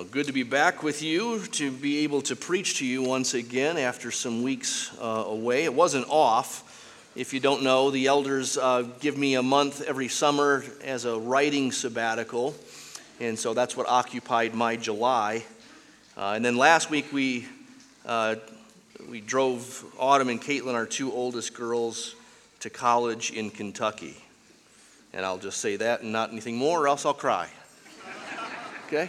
Well, good to be back with you, to be able to preach to you once again after some weeks uh, away. It wasn't off. If you don't know, the elders uh, give me a month every summer as a writing sabbatical, and so that's what occupied my July. Uh, and then last week we uh, we drove Autumn and Caitlin, our two oldest girls, to college in Kentucky. And I'll just say that and not anything more, or else I'll cry. Okay?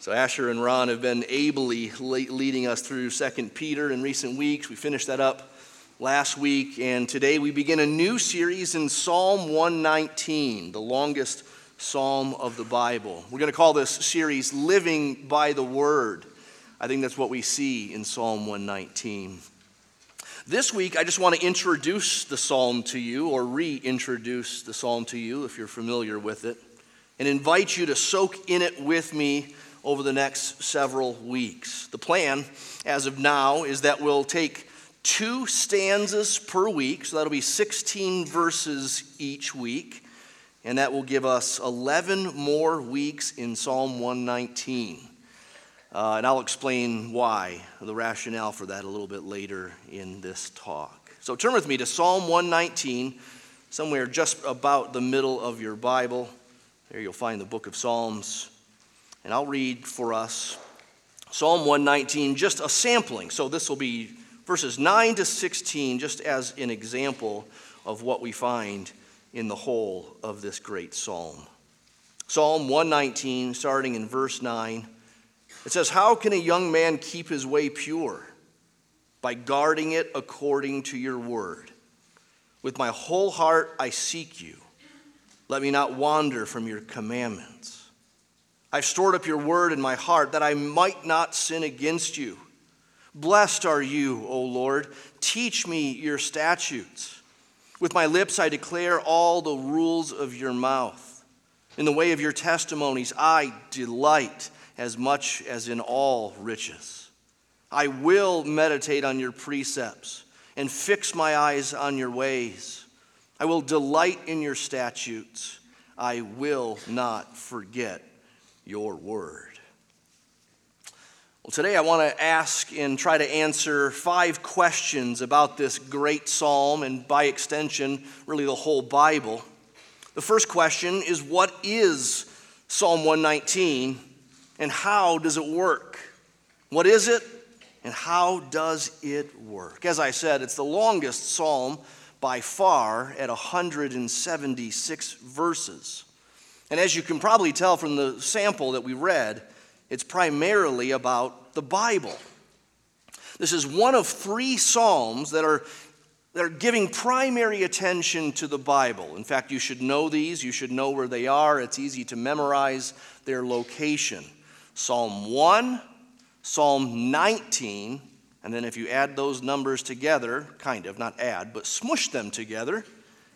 So Asher and Ron have been ably leading us through 2 Peter in recent weeks. We finished that up last week, and today we begin a new series in Psalm 119, the longest psalm of the Bible. We're going to call this series Living by the Word. I think that's what we see in Psalm 119. This week, I just want to introduce the psalm to you, or reintroduce the psalm to you if you're familiar with it, and invite you to soak in it with me over the next several weeks. The plan, as of now, is that we'll take two stanzas per week, so that'll be 16 verses each week, and that will give us 11 more weeks in Psalm 119. Uh, and I'll explain why, the rationale for that a little bit later in this talk. So turn with me to Psalm 119, somewhere just about the middle of your Bible. There you'll find the book of Psalms. And I'll read for us Psalm 119, just a sampling. So this will be verses 9 to 16, just as an example of what we find in the whole of this great psalm. Psalm 119, starting in verse 9, it says, How can a young man keep his way pure? By guarding it according to your word. With my whole heart I seek you. Let me not wander from your commandments. I've stored up your word in my heart that I might not sin against you. Blessed are you, O Lord. Teach me your statutes. With my lips I declare all the rules of your mouth. In the way of your testimonies I delight as much as in all riches. I will meditate on your precepts and fix my eyes on your ways. I will delight in your statutes. I will not forget your word. Well, today I want to ask and try to answer five questions about this great psalm and by extension, really the whole Bible. The first question is What is Psalm 119 and how does it work? What is it and how does it work? As I said, it's the longest psalm by far at 176 verses. And as you can probably tell from the sample that we read, it's primarily about the Bible. This is one of three Psalms that are, that are giving primary attention to the Bible. In fact, you should know these, you should know where they are. It's easy to memorize their location. Psalm 1, Psalm 19, and then if you add those numbers together, kind of, not add, but smush them together,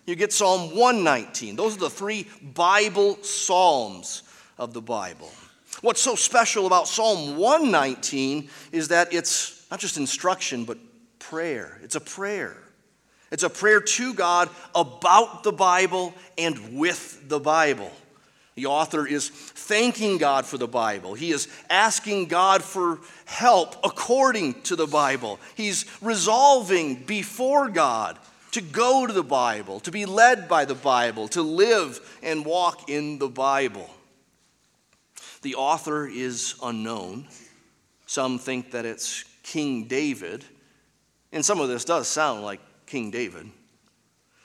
you get Psalm 119. Those are the three Bible Psalms of the Bible. What's so special about Psalm 119 is that it's not just instruction, but prayer. It's a prayer. It's a prayer to God about the Bible and with the Bible. The author is thanking God for the Bible. He is asking God for help according to the Bible. He's resolving before God to go to the Bible, to be led by the Bible, to live and walk in the Bible. The author is unknown. Some think that it's King David, and some of this does sound like King David.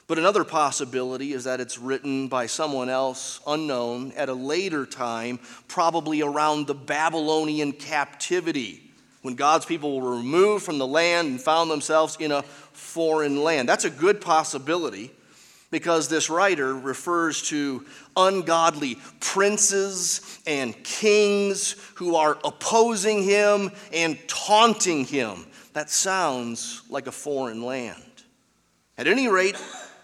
But another possibility is that it's written by someone else unknown at a later time, probably around the Babylonian captivity when God's people were removed from the land and found themselves in a foreign land. That's a good possibility because this writer refers to ungodly princes and kings who are opposing him and taunting him. That sounds like a foreign land. At any rate,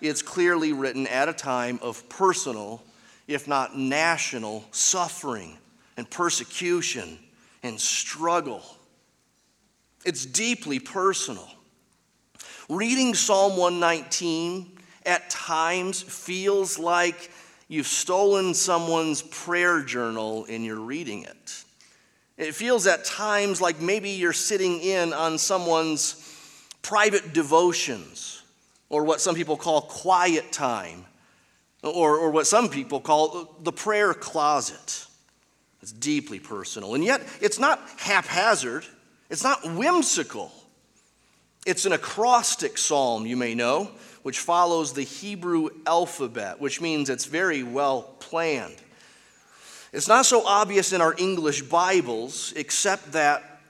it's clearly written at a time of personal, if not national, suffering and persecution and struggle. It's deeply personal. Reading Psalm 119 at times feels like you've stolen someone's prayer journal and you're reading it. It feels at times like maybe you're sitting in on someone's private devotions, or what some people call quiet time, or, or what some people call the prayer closet. It's deeply personal. And yet, it's not haphazard, it's not whimsical. It's an acrostic psalm, you may know, which follows the Hebrew alphabet, which means it's very well planned. It's not so obvious in our English Bibles, except that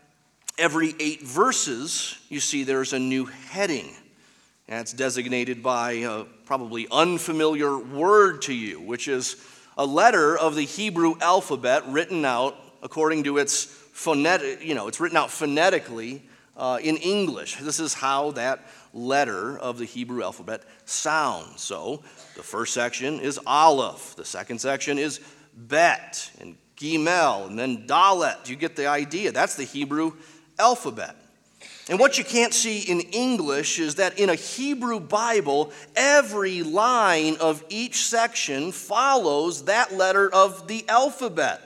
every eight verses, you see there's a new heading. And it's designated by a probably unfamiliar word to you, which is a letter of the Hebrew alphabet written out according to its phonetic, you know, it's written out phonetically uh, in English. This is how that letter of the Hebrew alphabet sounds. So the first section is Aleph, the second section is Bet, and Gimel, and then Dalet. You get the idea. That's the Hebrew alphabet. And what you can't see in English is that in a Hebrew Bible, every line of each section follows that letter of the alphabet.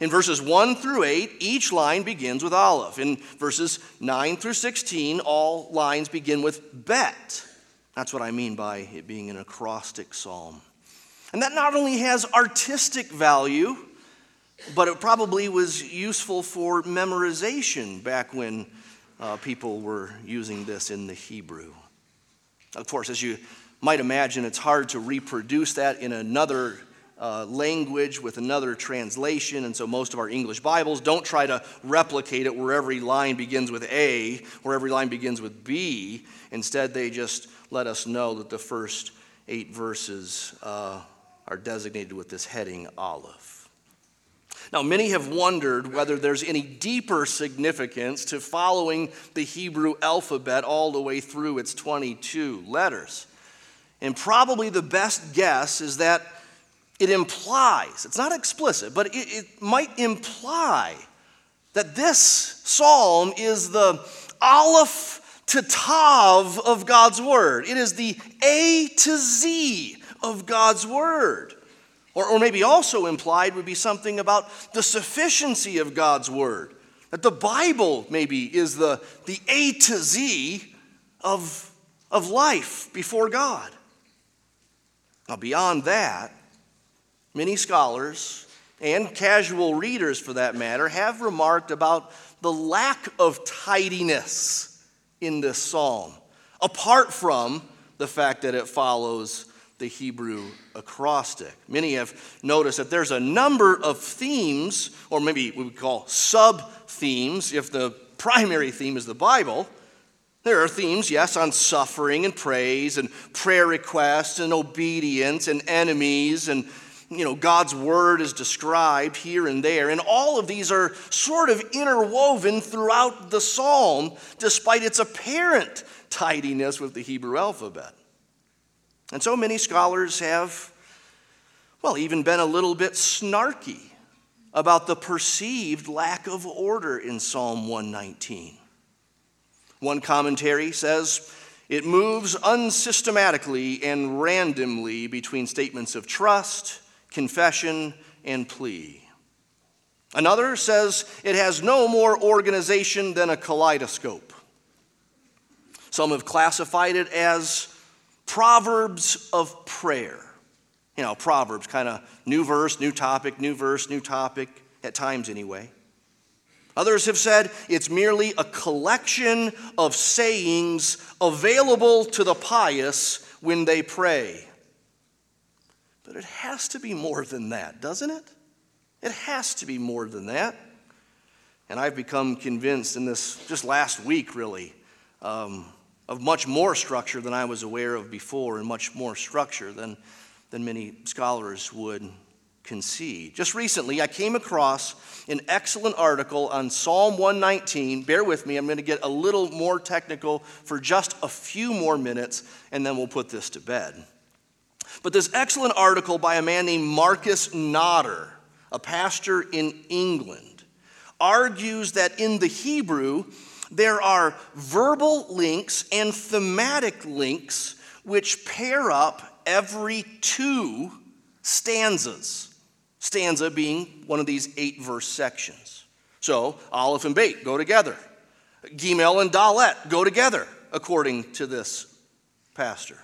In verses 1 through 8, each line begins with Aleph. In verses 9 through 16, all lines begin with Bet. That's what I mean by it being an acrostic psalm. And that not only has artistic value, but it probably was useful for memorization back when uh, people were using this in the Hebrew. Of course, as you might imagine, it's hard to reproduce that in another uh, language with another translation, and so most of our English Bibles don't try to replicate it where every line begins with A, where every line begins with B. Instead, they just let us know that the first eight verses uh, are designated with this heading Aleph. Now, many have wondered whether there's any deeper significance to following the Hebrew alphabet all the way through its 22 letters. And probably the best guess is that it implies, it's not explicit, but it, it might imply that this psalm is the Aleph to Tav of God's Word. It is the A to Z of God's Word. Or, or maybe also implied would be something about the sufficiency of God's Word. That the Bible maybe is the, the A to Z of, of life before God. Now, beyond that, many scholars and casual readers for that matter have remarked about the lack of tidiness in this psalm, apart from the fact that it follows the Hebrew acrostic. Many have noticed that there's a number of themes, or maybe we would call sub themes, if the primary theme is the Bible. There are themes, yes, on suffering and praise and prayer requests and obedience and enemies and you know God's word is described here and there and all of these are sort of interwoven throughout the psalm despite its apparent tidiness with the Hebrew alphabet. And so many scholars have, well, even been a little bit snarky about the perceived lack of order in Psalm 119. One commentary says it moves unsystematically and randomly between statements of trust, confession, and plea. Another says it has no more organization than a kaleidoscope. Some have classified it as Proverbs of prayer. You know, Proverbs, kind of new verse, new topic, new verse, new topic, at times anyway. Others have said it's merely a collection of sayings available to the pious when they pray. But it has to be more than that, doesn't it? It has to be more than that. And I've become convinced in this just last week, really, um, of much more structure than I was aware of before, and much more structure than, than many scholars would concede. Just recently, I came across an excellent article on Psalm 119. Bear with me, I'm going to get a little more technical for just a few more minutes, and then we'll put this to bed. But this excellent article by a man named Marcus Nodder, a pastor in England, argues that in the Hebrew, there are verbal links and thematic links which pair up every two stanzas. Stanza being one of these eight verse sections. So, Aleph and Beit go together. Gimel and Dalet go together, according to this pastor.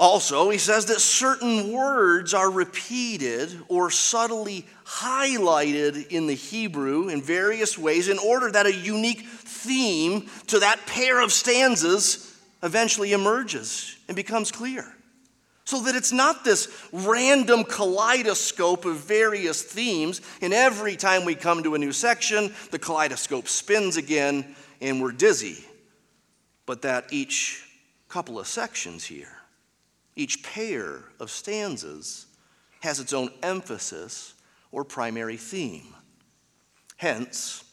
Also, he says that certain words are repeated or subtly highlighted in the Hebrew in various ways in order that a unique theme to that pair of stanzas eventually emerges and becomes clear. So that it's not this random kaleidoscope of various themes, and every time we come to a new section, the kaleidoscope spins again and we're dizzy. But that each couple of sections here, each pair of stanzas, has its own emphasis or primary theme. Hence,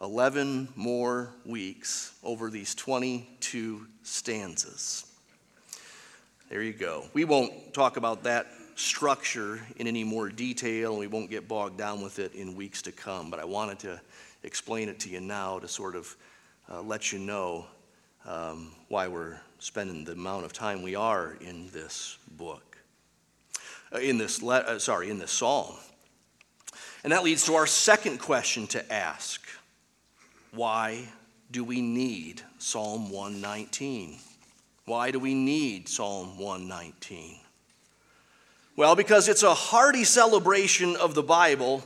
11 more weeks over these 22 stanzas. There you go. We won't talk about that structure in any more detail, and we won't get bogged down with it in weeks to come. But I wanted to explain it to you now to sort of uh, let you know um, why we're spending the amount of time we are in this book, uh, in this le- uh, sorry, in this psalm. And that leads to our second question to ask: Why do we need Psalm 119? Why do we need Psalm 119? Well, because it's a hearty celebration of the Bible.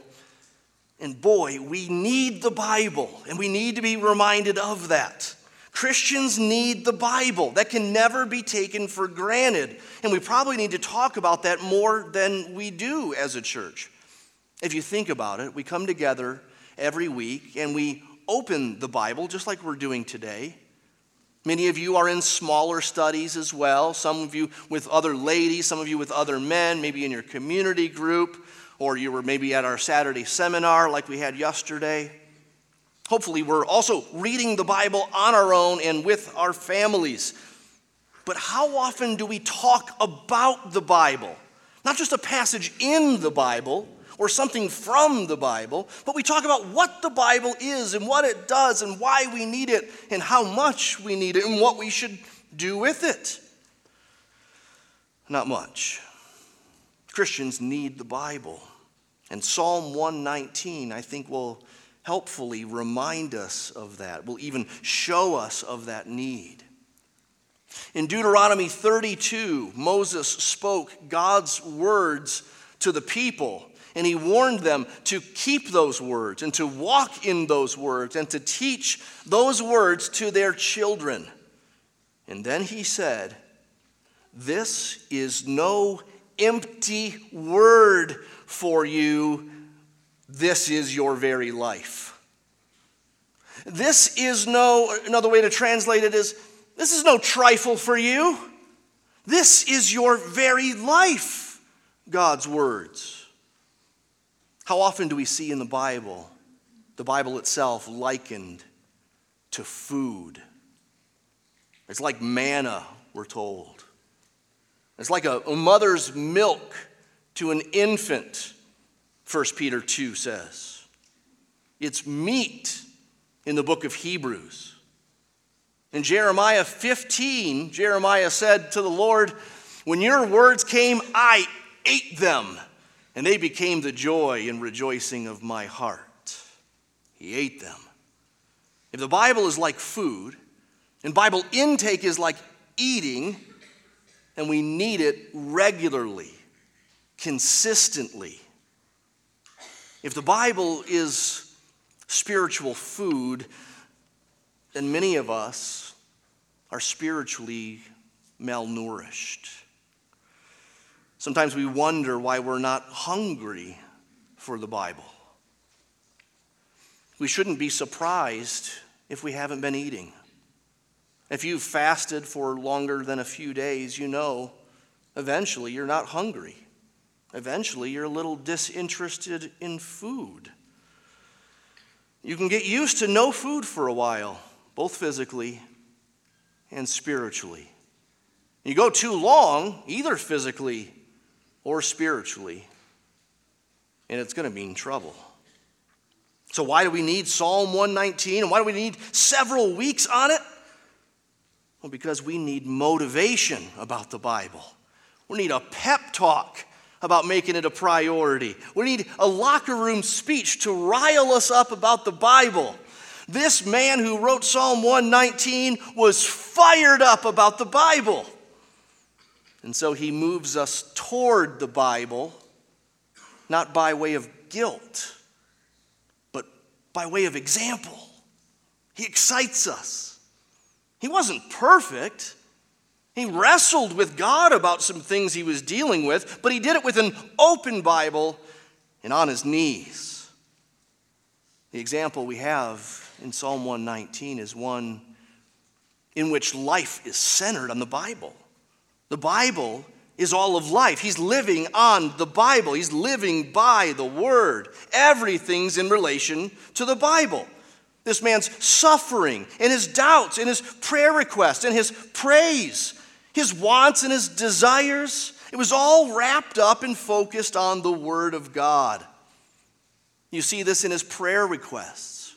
And boy, we need the Bible, and we need to be reminded of that. Christians need the Bible. That can never be taken for granted. And we probably need to talk about that more than we do as a church. If you think about it, we come together every week and we open the Bible just like we're doing today. Many of you are in smaller studies as well, some of you with other ladies, some of you with other men, maybe in your community group, or you were maybe at our Saturday seminar like we had yesterday. Hopefully, we're also reading the Bible on our own and with our families. But how often do we talk about the Bible? Not just a passage in the Bible, or something from the Bible, but we talk about what the Bible is and what it does and why we need it and how much we need it and what we should do with it. Not much. Christians need the Bible. And Psalm 119, I think, will helpfully remind us of that, will even show us of that need. In Deuteronomy 32, Moses spoke God's words to the people and he warned them to keep those words and to walk in those words and to teach those words to their children. And then he said, This is no empty word for you, this is your very life. This is no, another way to translate it is, this is no trifle for you. This is your very life, God's words. How often do we see in the Bible, the Bible itself likened to food? It's like manna, we're told. It's like a, a mother's milk to an infant, 1 Peter 2 says. It's meat in the book of Hebrews. In Jeremiah 15, Jeremiah said to the Lord, When your words came, I ate them and they became the joy and rejoicing of my heart. He ate them. If the Bible is like food, and Bible intake is like eating, and we need it regularly, consistently. If the Bible is spiritual food, then many of us are spiritually malnourished. Sometimes we wonder why we're not hungry for the Bible. We shouldn't be surprised if we haven't been eating. If you've fasted for longer than a few days, you know eventually you're not hungry. Eventually you're a little disinterested in food. You can get used to no food for a while, both physically and spiritually. You go too long, either physically or spiritually, and it's going to mean trouble. So, why do we need Psalm 119 and why do we need several weeks on it? Well, because we need motivation about the Bible. We need a pep talk about making it a priority. We need a locker room speech to rile us up about the Bible. This man who wrote Psalm 119 was fired up about the Bible. And so he moves us toward the Bible, not by way of guilt, but by way of example. He excites us. He wasn't perfect. He wrestled with God about some things he was dealing with, but he did it with an open Bible and on his knees. The example we have in Psalm 119 is one in which life is centered on the Bible. The Bible is all of life. He's living on the Bible, he's living by the Word. Everything's in relation to the Bible. This man's suffering and his doubts and his prayer requests and his praise, his wants and his desires, it was all wrapped up and focused on the Word of God. You see this in his prayer requests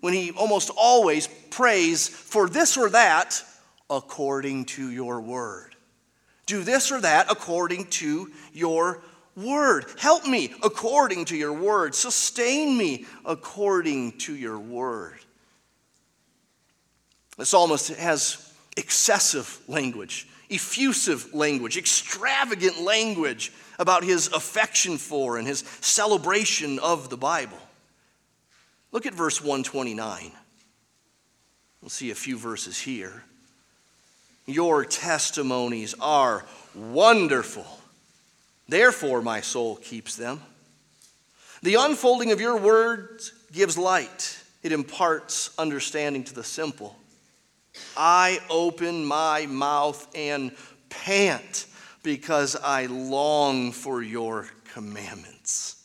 when he almost always prays for this or that according to your Word. Do this or that according to your word. Help me according to your word. Sustain me according to your word. The psalmist has excessive language, effusive language, extravagant language about his affection for and his celebration of the Bible. Look at verse 129. We'll see a few verses here. Your testimonies are wonderful. Therefore, my soul keeps them. The unfolding of your words gives light, it imparts understanding to the simple. I open my mouth and pant because I long for your commandments.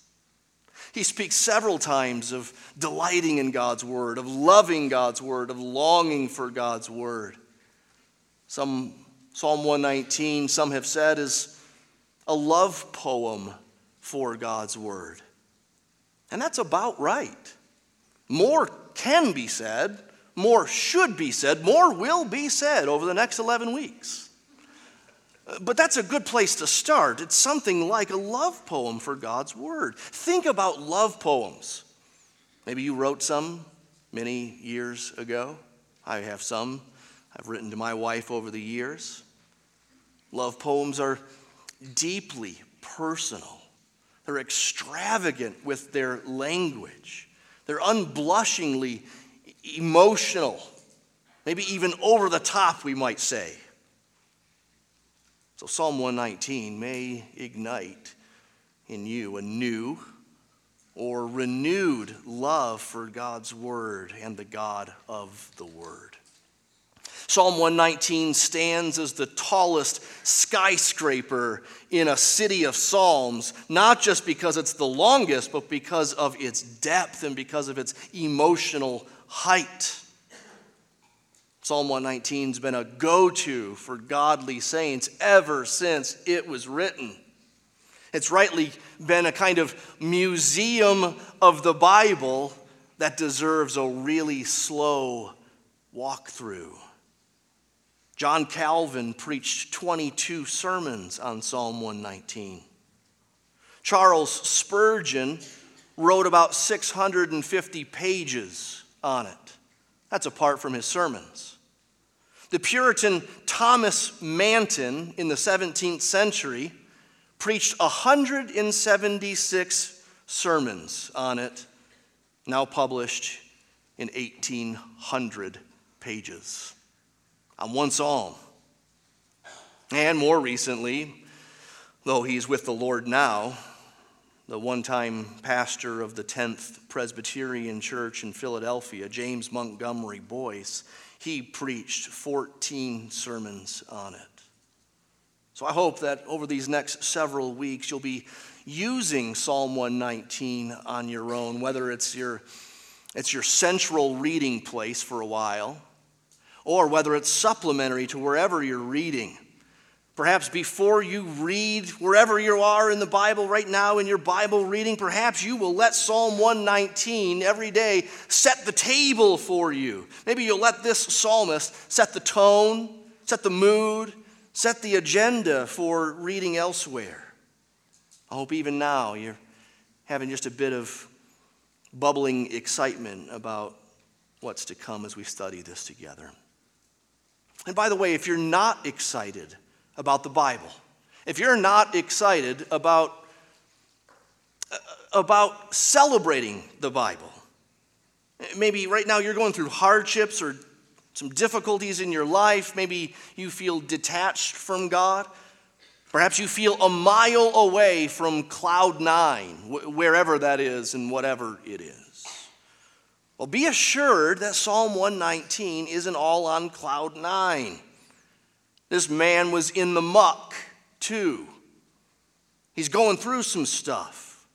He speaks several times of delighting in God's word, of loving God's word, of longing for God's word. Some Psalm 119, some have said, is a love poem for God's Word. And that's about right. More can be said, more should be said, more will be said over the next 11 weeks. But that's a good place to start. It's something like a love poem for God's Word. Think about love poems. Maybe you wrote some many years ago. I have some I've written to my wife over the years. Love poems are deeply personal. They're extravagant with their language. They're unblushingly emotional, maybe even over the top, we might say. So, Psalm 119 may ignite in you a new or renewed love for God's Word and the God of the Word. Psalm 119 stands as the tallest skyscraper in a city of Psalms, not just because it's the longest, but because of its depth and because of its emotional height. Psalm 119 has been a go to for godly saints ever since it was written. It's rightly been a kind of museum of the Bible that deserves a really slow walkthrough. John Calvin preached 22 sermons on Psalm 119. Charles Spurgeon wrote about 650 pages on it. That's apart from his sermons. The Puritan Thomas Manton in the 17th century preached 176 sermons on it, now published in 1800 pages on one psalm. And more recently, though he's with the Lord now, the one time pastor of the 10th Presbyterian Church in Philadelphia, James Montgomery Boice, he preached 14 sermons on it. So I hope that over these next several weeks you'll be using Psalm 119 on your own, whether it's your, it's your central reading place for a while or whether it's supplementary to wherever you're reading. Perhaps before you read wherever you are in the Bible right now in your Bible reading, perhaps you will let Psalm 119 every day set the table for you. Maybe you'll let this psalmist set the tone, set the mood, set the agenda for reading elsewhere. I hope even now you're having just a bit of bubbling excitement about what's to come as we study this together. And by the way, if you're not excited about the Bible, if you're not excited about, uh, about celebrating the Bible, maybe right now you're going through hardships or some difficulties in your life, maybe you feel detached from God. Perhaps you feel a mile away from cloud nine, wherever that is and whatever it is. Well, be assured that Psalm 119 isn't all on cloud nine. This man was in the muck, too. He's going through some stuff.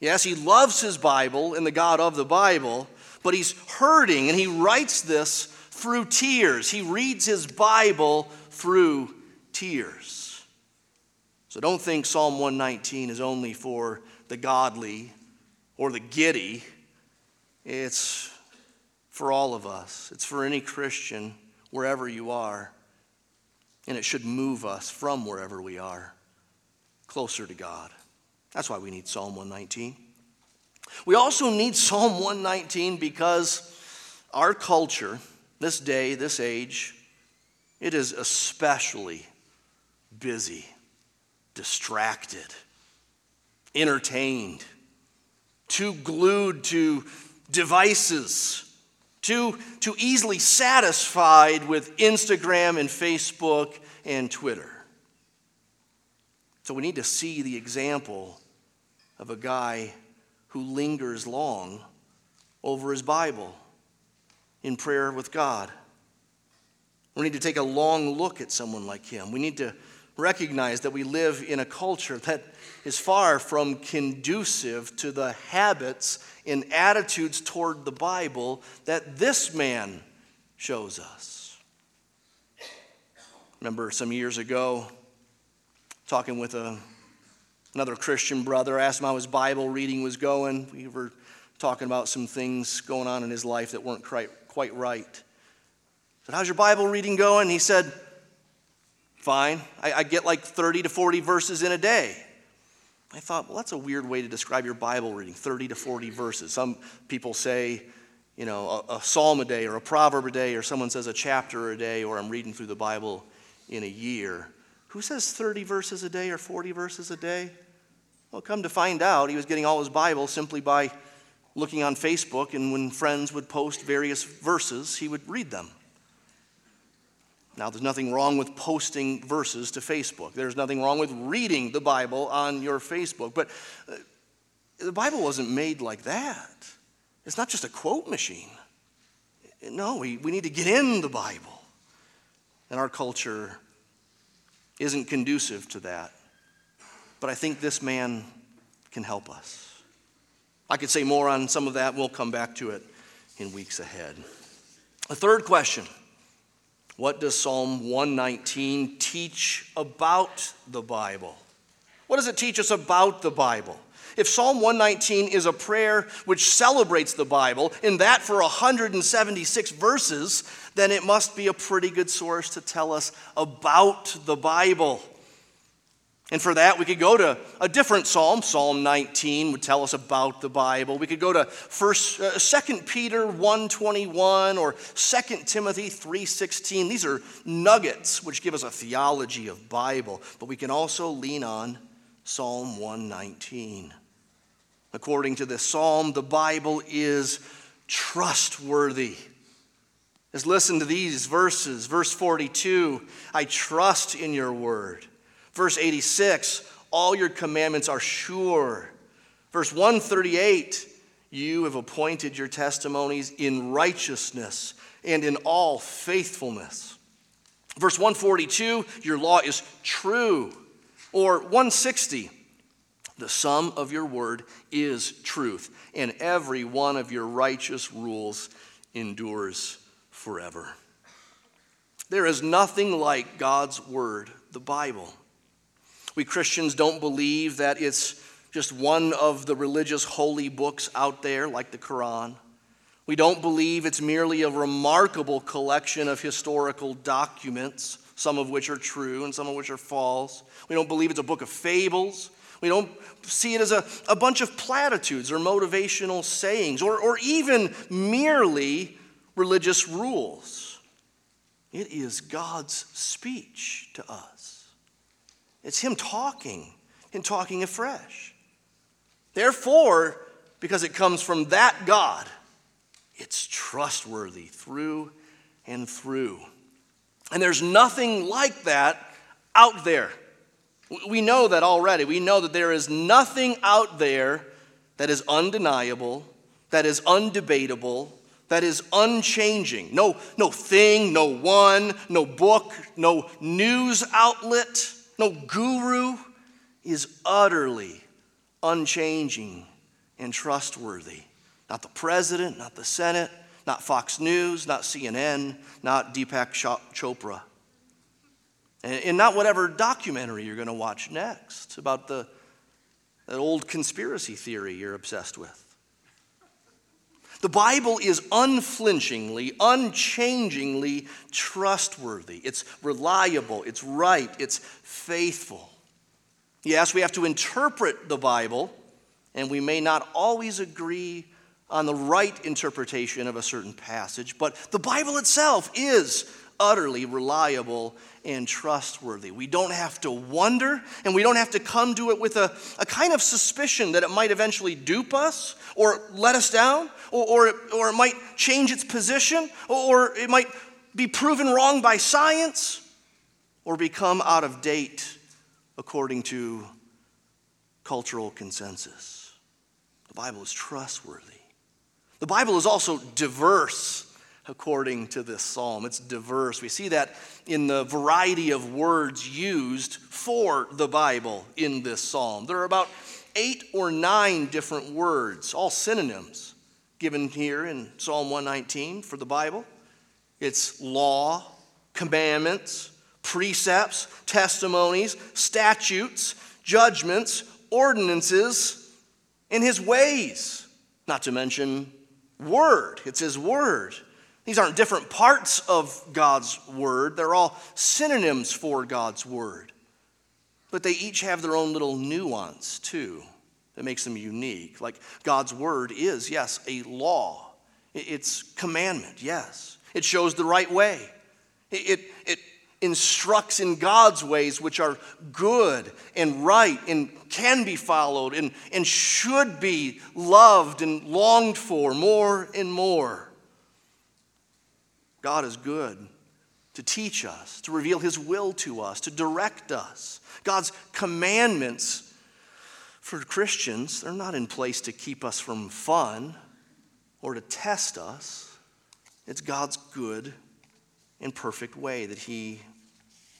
Yes, he loves his Bible and the God of the Bible, but he's hurting, and he writes this through tears. He reads his Bible through tears. So don't think Psalm 119 is only for the godly or the giddy. It's for all of us, it's for any Christian, wherever you are. And it should move us from wherever we are closer to God. That's why we need Psalm 119. We also need Psalm 119 because our culture, this day, this age, it is especially busy, distracted, entertained, too glued to devices, too, too easily satisfied with Instagram and Facebook and Twitter. So we need to see the example of a guy who lingers long over his Bible in prayer with God. We need to take a long look at someone like him. We need to recognize that we live in a culture that is far from conducive to the habits and attitudes toward the Bible that this man shows us. Remember some years ago, talking with a, another Christian brother, asked him how his Bible reading was going. We were talking about some things going on in his life that weren't quite, quite right. I said, How's your Bible reading going? He said, Fine. I, I get like 30 to 40 verses in a day. I thought, well, that's a weird way to describe your Bible reading 30 to 40 verses. Some people say, you know, a, a, psalm a day or a proverb a day, or someone says a chapter a day, or I'm reading through the Bible in a year. Who says 30 verses a day or 40 verses a day? Well, come to find out, he was getting all his Bible simply by looking on Facebook, and when friends would post various verses, he would read them. Now, there's nothing wrong with posting verses to Facebook. There's nothing wrong with reading the Bible on your Facebook. But uh, the Bible wasn't made like that. It's not just a quote machine. No, we, we need to get in the Bible. And our culture isn't conducive to that. But I think this man can help us. I could say more on some of that. We'll come back to it in weeks ahead. A third question what does Psalm 119 teach about the Bible? What does it teach us about the Bible? If Psalm 119 is a prayer which celebrates the Bible, in that for 176 verses, then it must be a pretty good source to tell us about the Bible. And for that, we could go to a different psalm. Psalm 19 would tell us about the Bible. We could go to First, uh, 2 Peter 1.21 or 2 Timothy 3.16. These are nuggets which give us a theology of Bible. But we can also lean on Psalm 119. According to this psalm, the Bible is trustworthy. Let's listen to these verses. Verse 42 I trust in your word. Verse 86, all your commandments are sure. Verse 138, you have appointed your testimonies in righteousness and in all faithfulness. Verse 142, your law is true. Or 160, the sum of your word is truth, and every one of your righteous rules endures forever. There is nothing like God's word, the Bible. We Christians don't believe that it's just one of the religious holy books out there, like the Quran. We don't believe it's merely a remarkable collection of historical documents, some of which are true and some of which are false. We don't believe it's a book of fables. We don't see it as a, a bunch of platitudes or motivational sayings or, or even merely religious rules. It is God's speech to us. It's Him talking and talking afresh. Therefore, because it comes from that God, it's trustworthy through and through. And there's nothing like that out there. We know that already. We know that there is nothing out there that is undeniable, that is undebatable, that is unchanging. No, no thing, no one, no book, no news outlet, no guru is utterly unchanging and trustworthy. Not the president, not the Senate, not Fox News, not CNN, not Deepak Chopra. And not whatever documentary you're going to watch next about the, that old conspiracy theory you're obsessed with. The Bible is unflinchingly, unchangingly trustworthy. It's reliable, it's right, it's faithful. Yes, we have to interpret the Bible, and we may not always agree on the right interpretation of a certain passage, but the Bible itself is utterly reliable and trustworthy. We don't have to wonder, and we don't have to come to it with a, a kind of suspicion that it might eventually dupe us or let us down, or, or, or it might change its position, or, or it might be proven wrong by science, or become out of date according to cultural consensus. The Bible is trustworthy. The Bible is also diverse according to this psalm. It's diverse. We see that in the variety of words used for the Bible in this psalm. There are about eight or nine different words, all synonyms, given here in Psalm 119 for the Bible. It's law, commandments, precepts, testimonies, statutes, judgments, ordinances, and his ways, not to mention word. It's his word. These aren't different parts of God's word, they're all synonyms for God's word. But they each have their own little nuance, too, that makes them unique. Like God's word is, yes, a law, it's commandment, yes. It shows the right way. It, it, instructs in God's ways, which are good and right and can be followed and, and should be loved and longed for more and more. God is good to teach us, to reveal His will to us, to direct us. God's commandments for Christians, they're not in place to keep us from fun or to test us. It's God's good and perfect way that He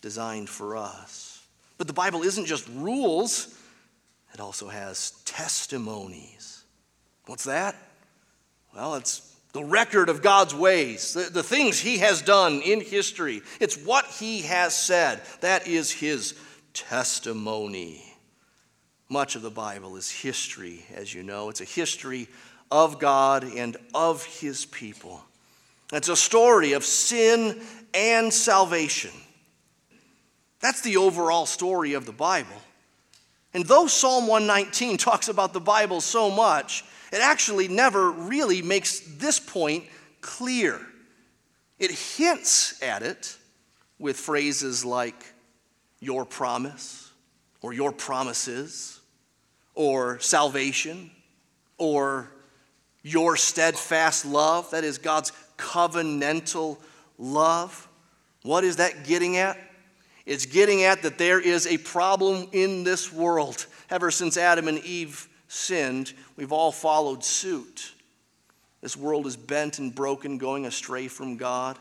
designed for us. But the Bible isn't just rules, it also has testimonies. What's that? Well, it's the record of God's ways, the, the things He has done in history. It's what He has said. That is His testimony. Much of the Bible is history, as you know. It's a history of God and of His people. It's a story of sin and salvation. That's the overall story of the Bible. And though Psalm 119 talks about the Bible so much, it actually never really makes this point clear. It hints at it with phrases like your promise, or your promises, or salvation, or your steadfast love. That is God's covenantal love. What is that getting at? It's getting at that there is a problem in this world. Ever since Adam and Eve sinned, we've all followed suit. This world is bent and broken, going astray from God.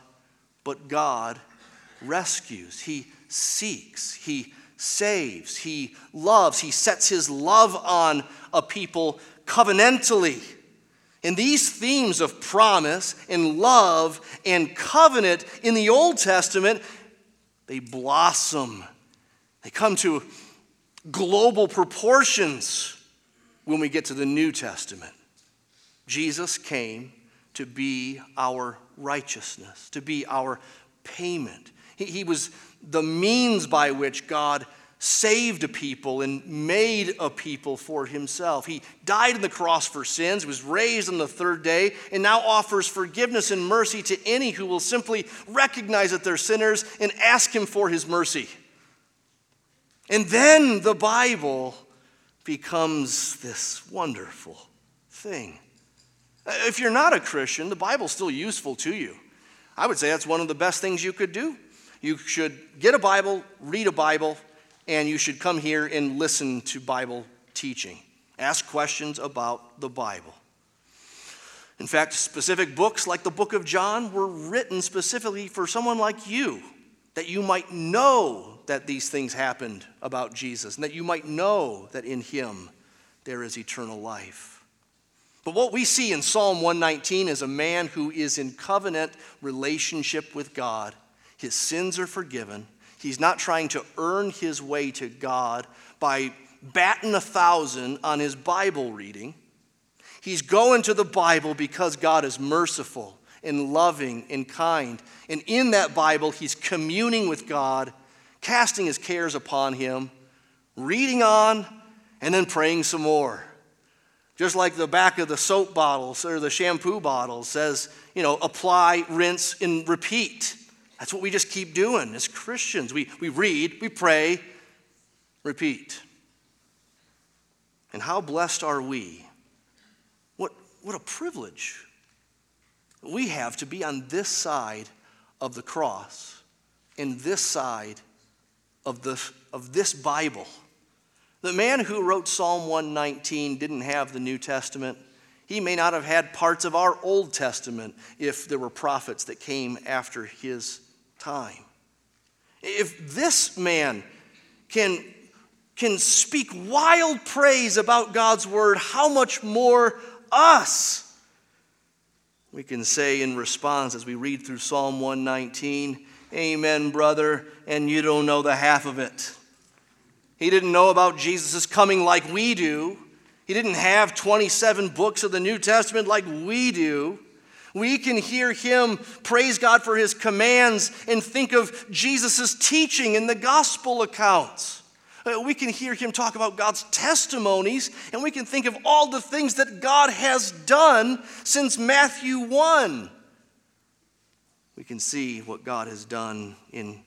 But God rescues, He seeks, He saves, He loves, He sets His love on a people covenantally. And these themes of promise and love and covenant in the Old Testament they blossom. They come to global proportions when we get to the New Testament. Jesus came to be our righteousness, to be our payment. He, he was the means by which God saved a people and made a people for himself. He died on the cross for sins, was raised on the third day, and now offers forgiveness and mercy to any who will simply recognize that they're sinners and ask him for his mercy. And then the Bible becomes this wonderful thing. If you're not a Christian, the Bible's still useful to you. I would say that's one of the best things you could do. You should get a Bible, read a Bible, and you should come here and listen to Bible teaching. Ask questions about the Bible. In fact, specific books like the book of John were written specifically for someone like you, that you might know that these things happened about Jesus, and that you might know that in him there is eternal life. But what we see in Psalm 119 is a man who is in covenant relationship with God. His sins are forgiven He's not trying to earn his way to God by batting a thousand on his Bible reading. He's going to the Bible because God is merciful and loving and kind. And in that Bible, he's communing with God, casting his cares upon him, reading on, and then praying some more. Just like the back of the soap bottles or the shampoo bottle says, you know, apply, rinse, and repeat. That's what we just keep doing as Christians. We, we read, we pray, repeat. And how blessed are we? What, what a privilege we have to be on this side of the cross, in this side of, the, of this Bible. The man who wrote Psalm 119 didn't have the New Testament. He may not have had parts of our Old Testament if there were prophets that came after his time. If this man can, can speak wild praise about God's word, how much more us? We can say in response as we read through Psalm 119, Amen, brother, and you don't know the half of it. He didn't know about Jesus' coming like we do. He didn't have 27 books of the New Testament like we do. We can hear him praise God for his commands and think of Jesus' teaching in the gospel accounts. Uh, we can hear him talk about God's testimonies, and we can think of all the things that God has done since Matthew 1. We can see what God has done in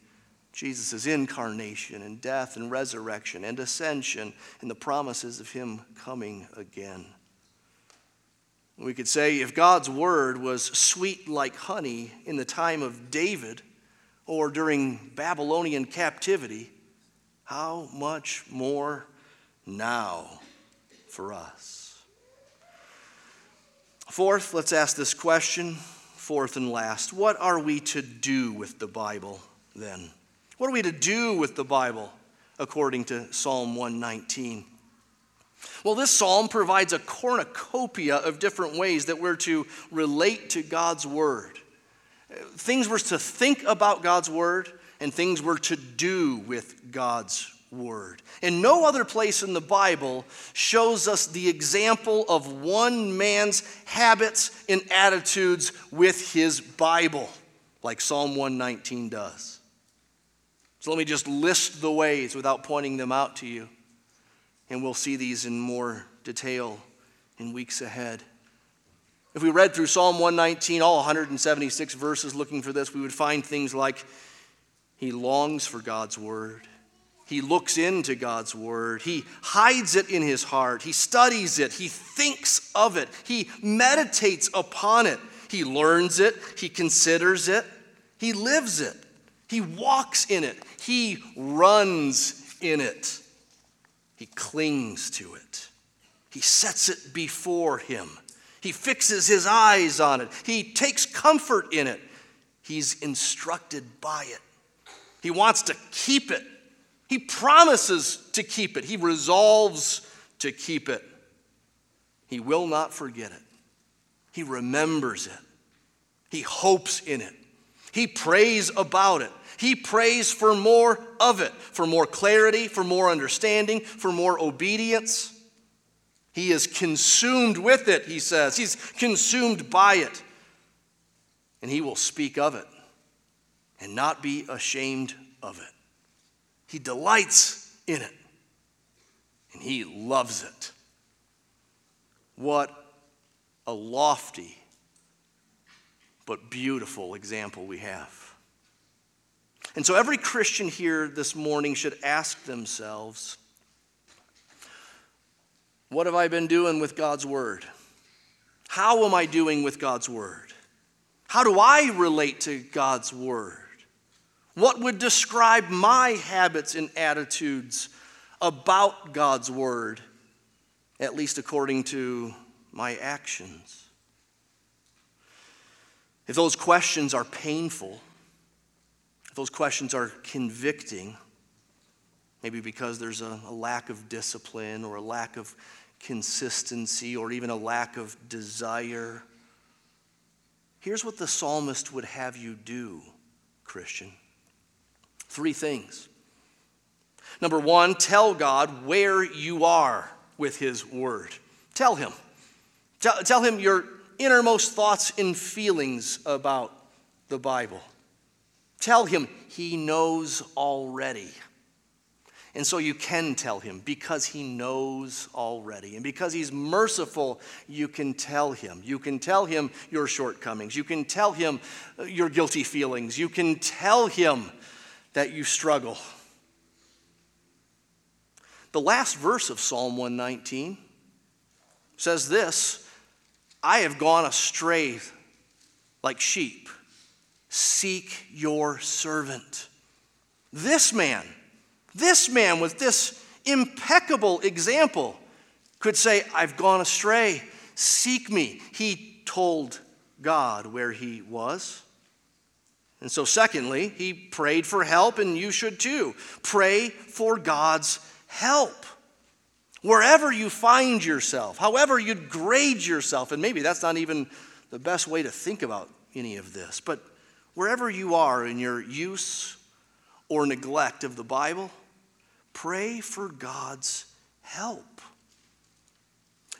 Jesus' incarnation and death and resurrection and ascension and the promises of him coming again. We could say if God's word was sweet like honey in the time of David or during Babylonian captivity, how much more now for us? Fourth, let's ask this question. Fourth and last, what are we to do with the Bible then? What are we to do with the Bible according to Psalm 119? Well, this psalm provides a cornucopia of different ways that we're to relate to God's word. Things we're to think about God's word, and things we're to do with God's word. And no other place in the Bible shows us the example of one man's habits and attitudes with his Bible, like Psalm 119 does. So let me just list the ways without pointing them out to you and we'll see these in more detail in weeks ahead. If we read through Psalm 119, all 176 verses looking for this, we would find things like he longs for God's word. He looks into God's word. He hides it in his heart. He studies it. He thinks of it. He meditates upon it. He learns it. He considers it. He lives it. He walks in it. He runs in it. He clings to it. He sets it before him. He fixes his eyes on it. He takes comfort in it. He's instructed by it. He wants to keep it. He promises to keep it. He resolves to keep it. He will not forget it. He remembers it. He hopes in it. He prays about it. He prays for more of it, for more clarity, for more understanding, for more obedience. He is consumed with it, he says. He's consumed by it. And he will speak of it. and not be ashamed of it. He delights in it, and he loves it. What a lofty but beautiful example we have. And so every Christian here this morning should ask themselves what have I been doing with God's Word? How am I doing with God's Word? How do I relate to God's Word? What would describe my habits and attitudes about God's Word, at least according to my actions? If those questions are painful, if those questions are convicting, maybe because there's a, a lack of discipline or a lack of consistency or even a lack of desire. Here's what the psalmist would have you do, Christian three things. Number one, tell God where you are with His Word. Tell Him. Tell, tell Him your innermost thoughts and feelings about the Bible. Tell Him He knows already. And so you can tell him because he knows already. And because he's merciful, you can tell him. You can tell him your shortcomings. You can tell him uh, your guilty feelings. You can tell him that you struggle. The last verse of Psalm 119 says this I have gone astray like sheep. Seek your servant. This man, this man with this impeccable example could say, I've gone astray. Seek me. He told God where he was. And so, secondly, he prayed for help, and you should too. Pray for God's help. Wherever you find yourself, however you'd grade yourself, and maybe that's not even the best way to think about any of this, but wherever you are in your use or neglect of the Bible, Pray for God's help.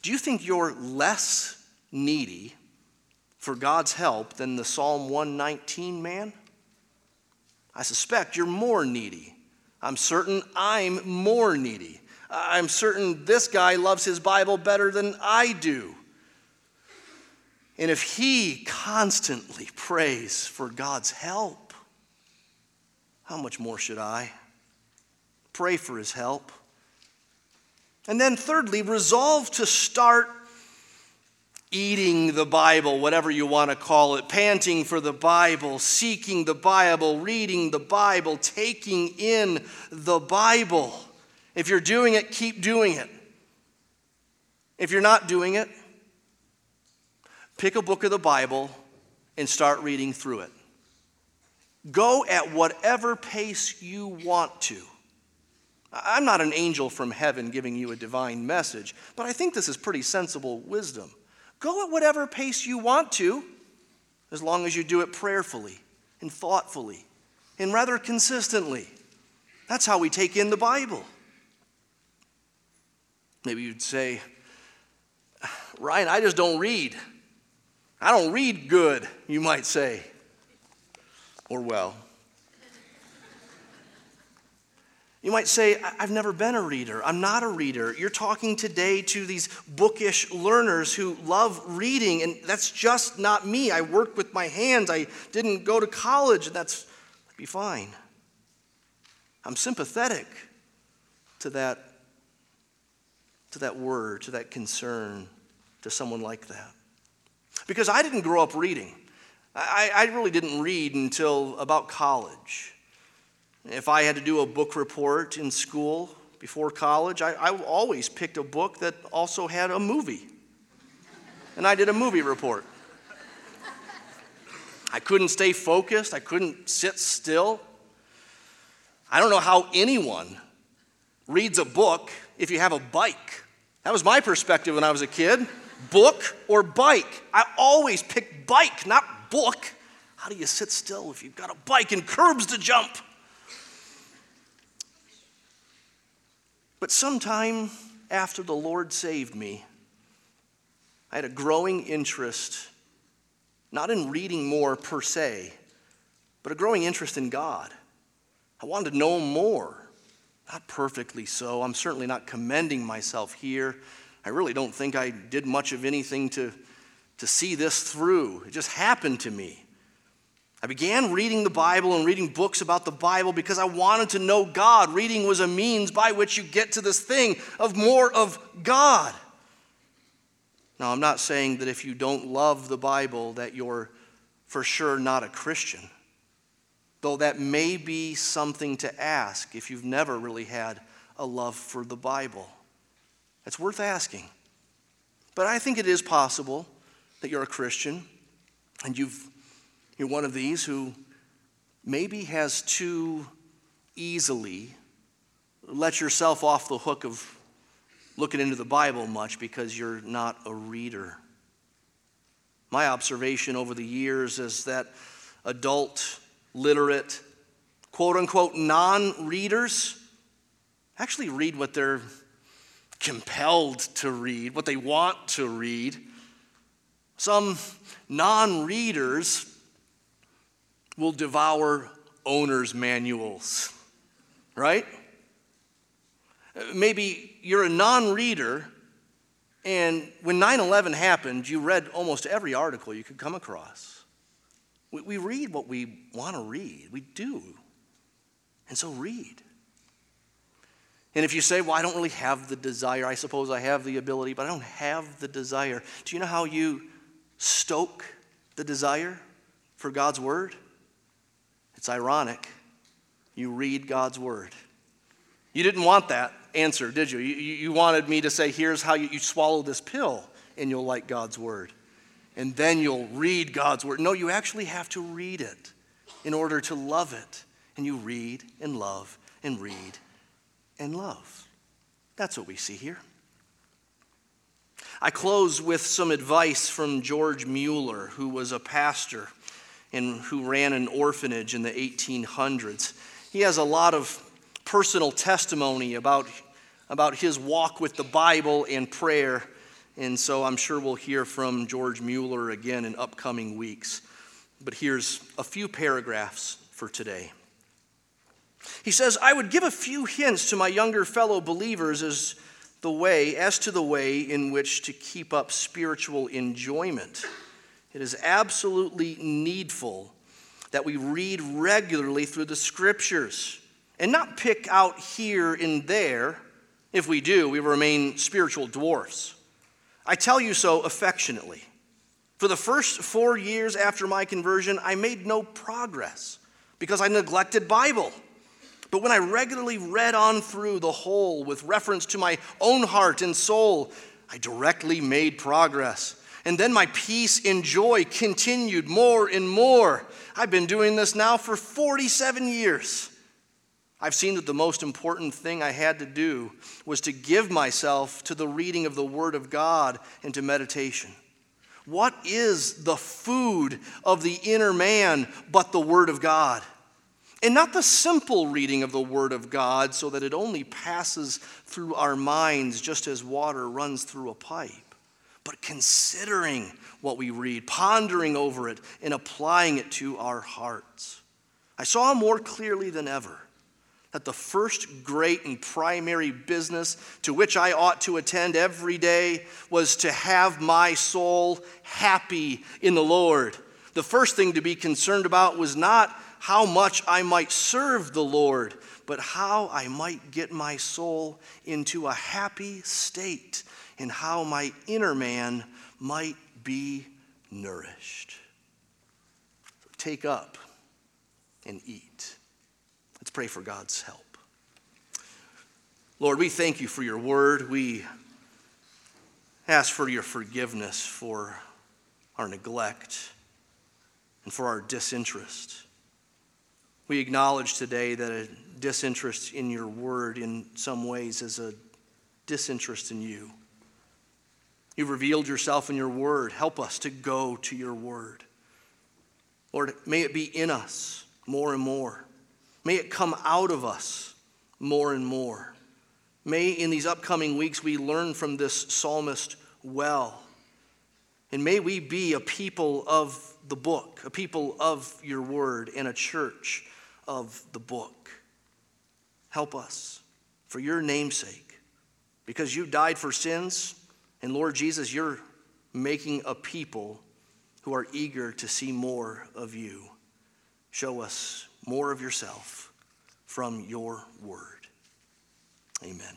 Do you think you're less needy for God's help than the Psalm 119 man? I suspect you're more needy. I'm certain I'm more needy. I'm certain this guy loves his Bible better than I do. And if he constantly prays for God's help, how much more should I? Pray for his help. And then, thirdly, resolve to start eating the Bible, whatever you want to call it, panting for the Bible, seeking the Bible, reading the Bible, taking in the Bible. If you're doing it, keep doing it. If you're not doing it, pick a book of the Bible and start reading through it. Go at whatever pace you want to. I'm not an angel from heaven giving you a divine message, but I think this is pretty sensible wisdom. Go at whatever pace you want to, as long as you do it prayerfully and thoughtfully and rather consistently. That's how we take in the Bible. Maybe you'd say, Ryan, I just don't read. I don't read good, you might say. Or well. You might say, I've never been a reader. I'm not a reader. You're talking today to these bookish learners who love reading, and that's just not me. I work with my hands. I didn't go to college, and that's be fine. I'm sympathetic to that, to that word, to that concern, to someone like that. Because I didn't grow up reading. I, I really didn't read until about college. If I had to do a book report in school before college, I, I always picked a book that also had a movie. And I did a movie report. I couldn't stay focused, I couldn't sit still. I don't know how anyone reads a book if you have a bike. That was my perspective when I was a kid book or bike. I always picked bike, not book. How do you sit still if you've got a bike and curbs to jump? But sometime after the Lord saved me, I had a growing interest, not in reading more per se, but a growing interest in God. I wanted to know more. Not perfectly so. I'm certainly not commending myself here. I really don't think I did much of anything to, to see this through. It just happened to me. I began reading the Bible and reading books about the Bible because I wanted to know God. Reading was a means by which you get to this thing of more of God. Now, I'm not saying that if you don't love the Bible that you're for sure not a Christian, though that may be something to ask if you've never really had a love for the Bible. It's worth asking. But I think it is possible that you're a Christian and you've you're one of these who maybe has too easily let yourself off the hook of looking into the Bible much because you're not a reader. My observation over the years is that adult, literate, quote unquote non readers actually read what they're compelled to read, what they want to read. Some non readers will devour owner's manuals, right? Maybe you're a non reader, and when 9 11 happened, you read almost every article you could come across. We, we read what we want to read, we do. And so read. And if you say, Well, I don't really have the desire, I suppose I have the ability, but I don't have the desire. Do you know how you stoke the desire for God's Word? It's ironic. You read God's word. You didn't want that answer, did you? You, you wanted me to say, here's how you, you swallow this pill and you'll like God's word. And then you'll read God's word. No, you actually have to read it in order to love it. And you read and love and read and love. That's what we see here. I close with some advice from George Mueller, who was a pastor and who ran an orphanage in the 1800s. He has a lot of personal testimony about, about his walk with the Bible and prayer. And so I'm sure we'll hear from George Mueller again in upcoming weeks. But here's a few paragraphs for today. He says, I would give a few hints to my younger fellow believers as the way, as to the way in which to keep up spiritual enjoyment. It is absolutely needful that we read regularly through the scriptures and not pick out here and there. If we do, we remain spiritual dwarfs. I tell you so affectionately. For the first four years after my conversion, I made no progress because I neglected Bible. But when I regularly read on through the whole with reference to my own heart and soul, I directly made progress. And then my peace and joy continued more and more. I've been doing this now for 47 years. I've seen that the most important thing I had to do was to give myself to the reading of the Word of God and to meditation. What is the food of the inner man but the Word of God? And not the simple reading of the Word of God so that it only passes through our minds just as water runs through a pipe but considering what we read, pondering over it, and applying it to our hearts. I saw more clearly than ever that the first great and primary business to which I ought to attend every day was to have my soul happy in the Lord. The first thing to be concerned about was not how much I might serve the Lord, but how I might get my soul into a happy state and how my inner man might be nourished. Take up and eat. Let's pray for God's help. Lord, we thank you for your word. We ask for your forgiveness for our neglect and for our disinterest. We acknowledge today that a disinterest in your word in some ways is a disinterest in you. You've revealed yourself in your word. Help us to go to your word. Lord, may it be in us more and more. May it come out of us more and more. May in these upcoming weeks we learn from this psalmist well. And may we be a people of the book, a people of your word, and a church of the book. Help us for your namesake, because you died for sins, and Lord Jesus, you're making a people who are eager to see more of you. Show us more of yourself from your word. Amen.